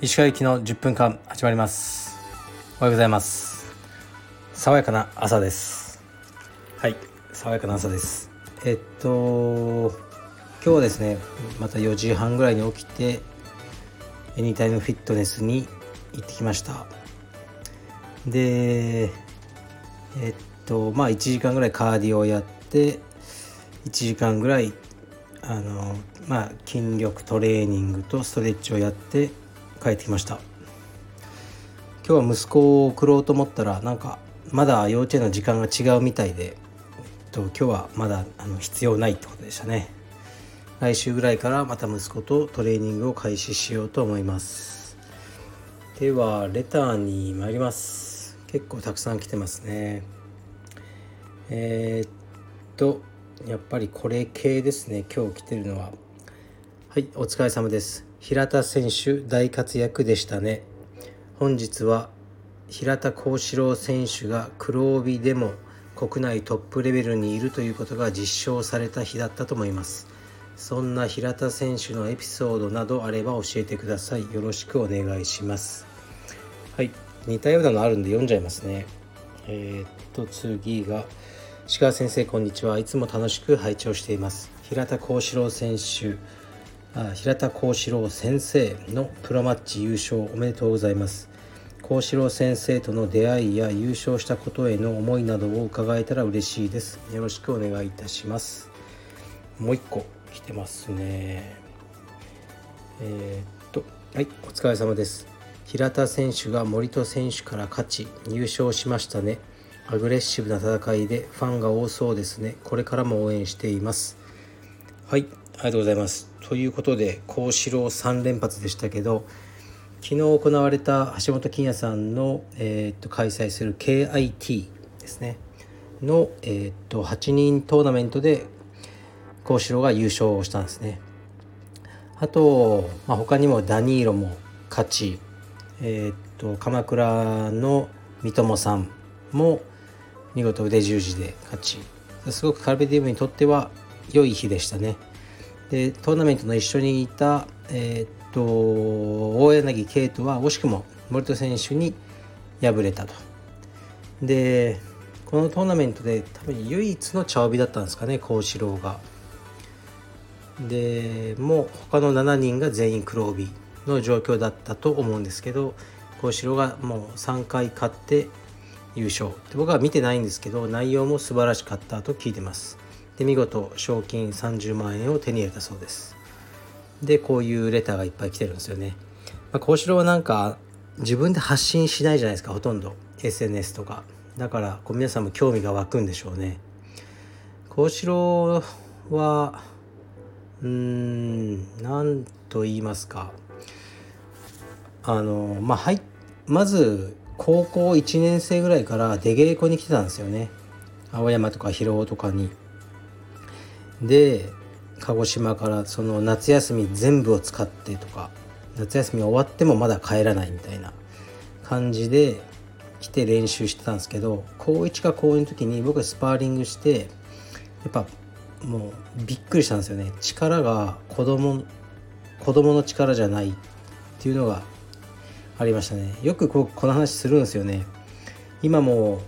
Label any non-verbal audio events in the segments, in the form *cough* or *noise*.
石川行きの10分間始まります。おはようございます。爽やかな朝です。はい爽やかな朝です。えっと今日はですねまた4時半ぐらいに起きてエニタイムフィットネスに行ってきました。でえっとまあ1時間ぐらいカーディオをやって1時間ぐらいあのまあ筋力トレーニングとストレッチをやって帰ってきました。今日は息子を送ろうと思ったらなんかまだ幼稚園の時間が違うみたいで、えっと、今日はまだあの必要ないってことでしたね。来週ぐらいからまた息子とトレーニングを開始しようと思います。ではレターに参ります。結構たくさん来てますね。えー、っとやっぱりこれ系ですね今日来てるのは。はいお疲れ様です。平田選手大活躍でしたね。本日は平田幸四郎選手が黒帯でも国内トップレベルにいるということが実証された日だったと思います。そんな平田選手のエピソードなどあれば教えてください。よろしくお願いします。はい似たようなのあるんで読んじゃいますね。えー、っと次が石川先生こんにちは。いつも楽しく拝聴しています。平田幸四郎選手あ平田幸四郎先生のプロマッチ優勝おめでとうございます。幸四郎先生との出会いや優勝したことへの思いなどを伺えたら嬉しいです。よろしくお願いいたします。もう一個来てますね。えー、っとはいお疲れ様です。平田選手が森戸選手から勝ち優勝しましたね。アグレッシブな戦いでファンが多そうですね。これからも応援しています。はい。ありがとうございます。ということで幸四郎3連発でしたけど昨日行われた橋本金也さんの、えー、っと開催する KIT ですね。の、えー、っと8人トーナメントで幸四郎が優勝したんですね。あと、まあ、他にもダニーロも勝ち、えー、っと鎌倉の三友さんも見事腕十字で勝ち。すごくカルベディウムにとっては良い日でしたね。でトーナメントの一緒にいた、えー、っと大柳圭人は惜しくも森戸選手に敗れたと。でこのトーナメントで多分唯一の茶帯だったんですかね幸四郎が。でもう他の7人が全員黒帯の状況だったと思うんですけど幸四郎がもう3回勝って優勝。で僕は見てないんですけど内容も素晴らしかったと聞いてます。で見事賞金30万円を手に入れたそうです。でこういうレターがいっぱい来てるんですよね、まあ、幸四郎はなんか自分で発信しないじゃないですかほとんど。SNS とか。だからこう皆さんも興味が湧くんでしょうね。幸四郎はうーん何と言いますか。あのまあはいまず高校1年生ぐらいから出稽古に来てたんですよね青山とか広尾とかに。で鹿児島からその夏休み全部を使ってとか夏休み終わってもまだ帰らないみたいな感じで来て練習してたんですけど高1か高2の時に僕スパーリングしてやっぱもうびっくりしたんですよね力が子供子供の力じゃないっていうのがありましたね。よくここの話するんですよね。今も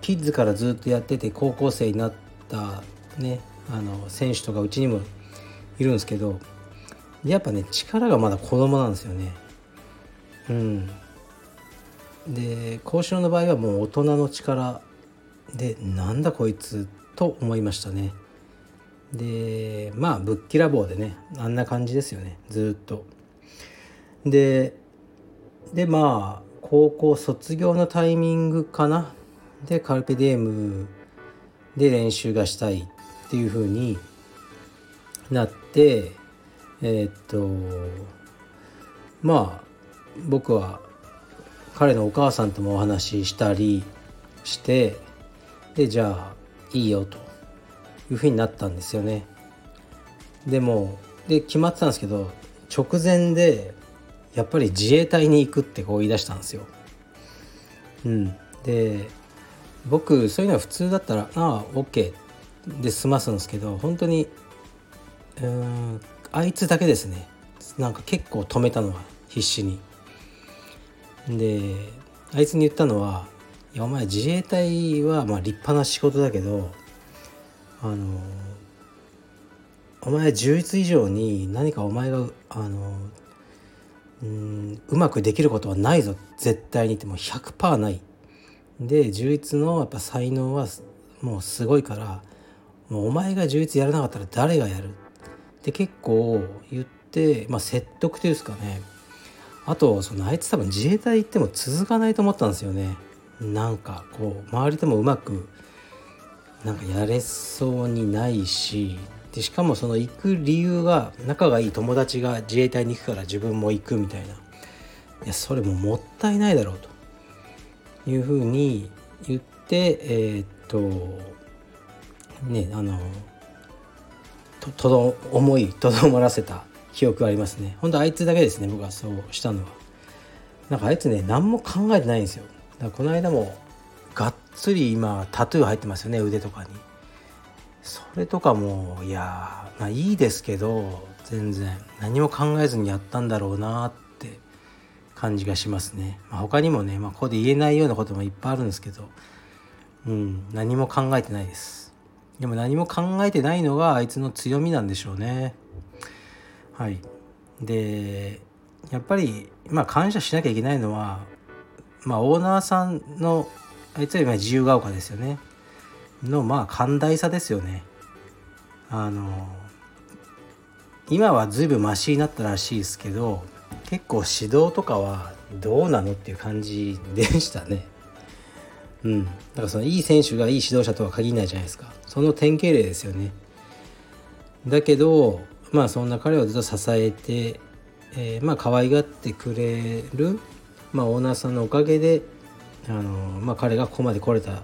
キッズからずっとやってて高校生になったねあの選手とかうちにもいるんですけどやっぱね力がまだ子供なんですよね。うん。で幸四郎の場合はもう大人の力でなんだこいつと思いましたね。でまあぶっきらぼうでねあんな感じですよね。ずっと。ででまあ高校卒業のタイミングかな。でカルペディエムで練習がしたいっていう風になってえー、っとまあ僕は彼のお母さんともお話ししたりしてでじゃあいいよというふうになったんですよね。でもで決まってたんですけど直前でやっぱり自衛隊に行くってこう言い出したんですよ。うん、で僕そういうのは普通だったら「ああ OK」っで済ますんですけど本当にうんあいつだけですねなんか結構止めたのは必死に。であいつに言ったのは「いやお前自衛隊はまあ立派な仕事だけどあのお前充実以上に何かお前があのうんうまくできることはないぞ。絶対にってもう100%ない。で充実のやっぱ才能はもうすごいからもうお前が充実やらなかったら誰がやる？って結構言って、まあ、説得というんですかね。あとそのあいつ多分自衛隊行っても続かないと思ったんですよね。なんかこう周りでもうまくなんかやれそうにないしでしかもその行く理由が仲がいい友達が自衛隊に行くから自分も行くみたいな。いやそれももったいないだろうと。いうふうに言ってえー、っとねあのととど思いとどまらせた記憶がありますね。本当あいつだけですね僕はそうしたのは。なんかあいつね何も考えてないんですよ。だからこの間もがっつり今タトゥー入ってますよね腕とかに。それとかもいやまあいいですけど全然何も考えずにやったんだろうなって感じがしますね、まあ、他にもね、まあ、ここで言えないようなこともいっぱいあるんですけどうん何も考えてないです。でも何も考えてないのがあいつの強みなんでしょうね。はい。でやっぱりまあ感謝しなきゃいけないのはまあオーナーさんのあいつは今自由が丘ですよね。のまあ寛大さですよね。あの今は随分マシになったらしいですけど結構指導とかはどうなのっていう感じでしたね。うん。だからそのいい選手がいい指導者とは限らないじゃないですか。その典型例ですよね。だけどまあそんな彼をずっと支えて、えー、まあ可愛がってくれる、まあ、オーナーさんのおかげであの、まあ、彼がここまで来れた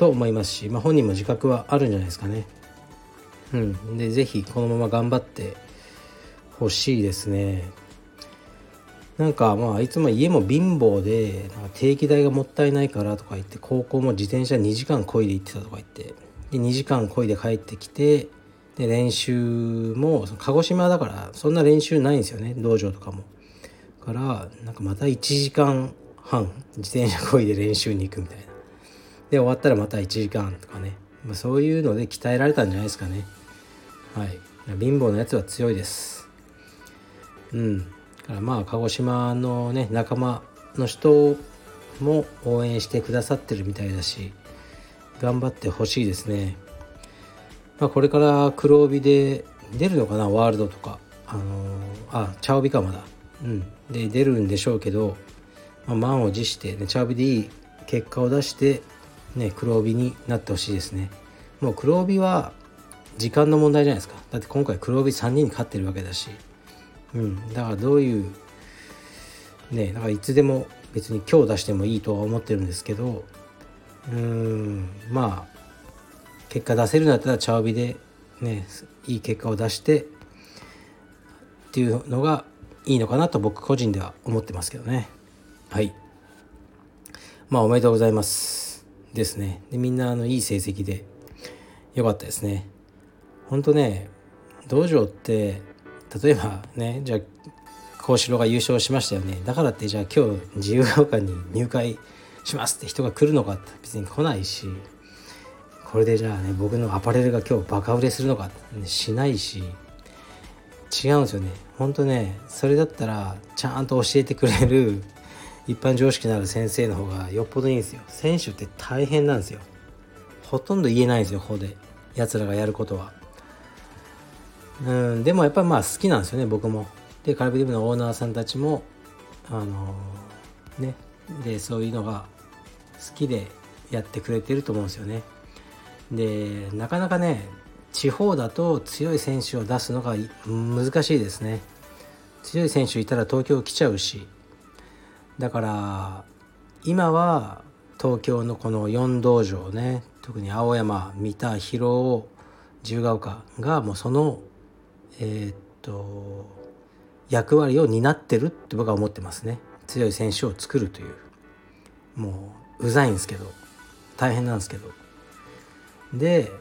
と思いますし、まあ、本人も自覚はあるんじゃないですかね。うん、で是非このまま頑張ってほしいですね。なんかまあいつも家も貧乏でなんか定期代がもったいないからとか言って高校も自転車2時間こいで行ってたとか言ってで2時間こいで帰ってきてで練習も鹿児島だからそんな練習ないんですよね道場とかも。からなんかまた1時間半自転車こいで練習に行くみたいな。で終わったらまた1時間とかね、まあ、そういうので鍛えられたんじゃないですかね。はい。貧乏なやつは強いです。うん。からまあ鹿児島のね仲間の人も応援してくださってるみたいだし頑張ってほしいですね。まあこれから黒帯で出るのかなワールドとか。あのー、あ茶帯かまだ。うん。で出るんでしょうけど、まあ、満を持して、ね、茶帯でいい結果を出してね黒帯になってほしいですね。もう黒帯は時間の問題じゃないですか。だって今回黒帯3人に勝ってるわけだし。うん。だからどういうねだからいつでも別に今日出してもいいとは思ってるんですけど。うーん。まあ結果出せるんだったら茶帯でねいい結果を出してっていうのがいいのかなと僕個人では思ってますけどね。はい。まあおめでとうございます。ですね。でみんなあのいい成績で良かったですね。ほんとね道場って例えばねじゃあ幸四郎が優勝しましたよね。だからってじゃあ今日自由が丘に入会しますって人が来るのかって別に来ないしこれでじゃあね僕のアパレルが今日バカ売れするのかってしないし違うんですよね。ほんとねそれだったらちゃんと教えてくれる一般常識のある先生の方がよっぽどいいんですよ。選手って大変なんですよ。ほとんど言えないんですよここで。やつらがやることは。うんでもやっぱりまあ好きなんですよね僕も。でカルビディブのオーナーさんたちもあのー、ねでそういうのが好きでやってくれてると思うんですよね。でなかなかね地方だと強い選手を出すのが難しいですね。強い選手いたら東京来ちゃうし。だから今は東京のこの4道場ね特に青山三田広尾自由が丘がもうそのえー、っと役割を担ってるって僕は思ってますね。強い選手を作るという。もううざいんですけど大変なんですけど。で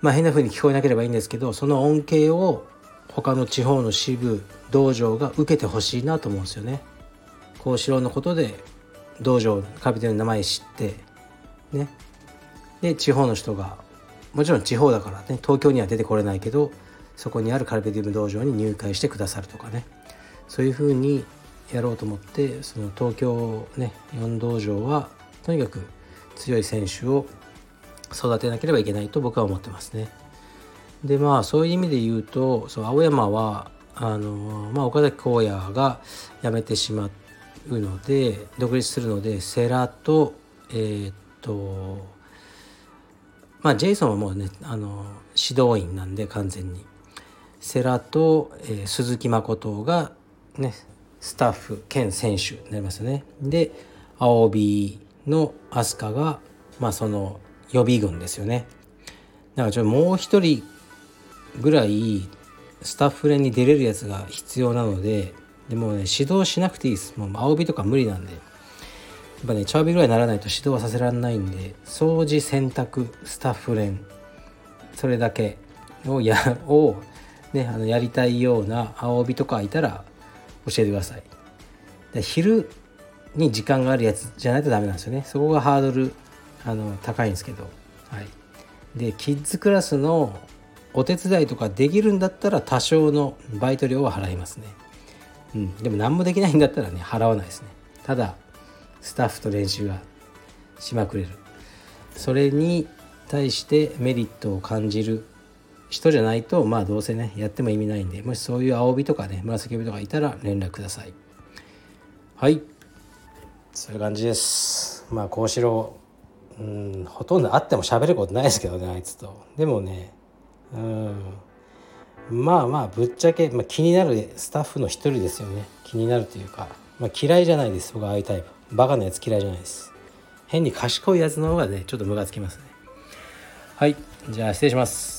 まあ変な風に聞こえなければいいんですけどその恩恵を他の地方の支部道場が受けてほしいなと思うんですよね。幸四郎のことで道場カビテの名前知ってねで地方の人がもちろん地方だからね東京には出てこれないけどそこにあるカルペディウム道場に入会してくださるとかねそういうふうにやろうと思ってその東京ね4道場はとにかく強い選手を育てなければいけないと僕は思ってますね。でまあそういう意味で言うとそう青山はあの、まあ、岡崎浩也が辞めてしまっうので独立するので世良とえー、っとまあジェイソンはもうねあの指導員なんで完全に。世良と、えー、鈴木誠がねスタッフ兼選手になりますよね。で青帯の飛鳥がまあその予備軍ですよね。だからちょっともう一人ぐらいスタッフ連に出れるやつが必要なのででもね指導しなくていいです。もう青帯とか無理なんで。やっぱねチャービぐらいにならないと指導はさせられないんで掃除洗濯スタッフ連それだけをや *laughs* を、ね、あのやりたいような青帯とかいたら教えてください。で昼に時間があるやつじゃないとダメなんですよね。そこがハードルあの高いんですけど。はい。でキッズクラスのお手伝いとかできるんだったら多少のバイト料は払いますね。うん。でも何もできないんだったらね払わないですね。ただスタッフと練習はしまくれる。それに対してメリットを感じる人じゃないとまあどうせねやっても意味ないんでもしそういう青帯とかね紫帯とかいたら連絡ください。はい。そういう感じです。まあ幸四郎うんほとんど会っても喋ることないですけどねあいつと。でもねうん。まあまあぶっちゃけ、まあ、気になるスタッフの一人ですよね。気になるというか、まあ、嫌いじゃないです。僕はああいうタイプ。バカなやつ嫌いじゃないです。変に賢いやつの方がねちょっとムカつきますね。はい。じゃあ失礼します。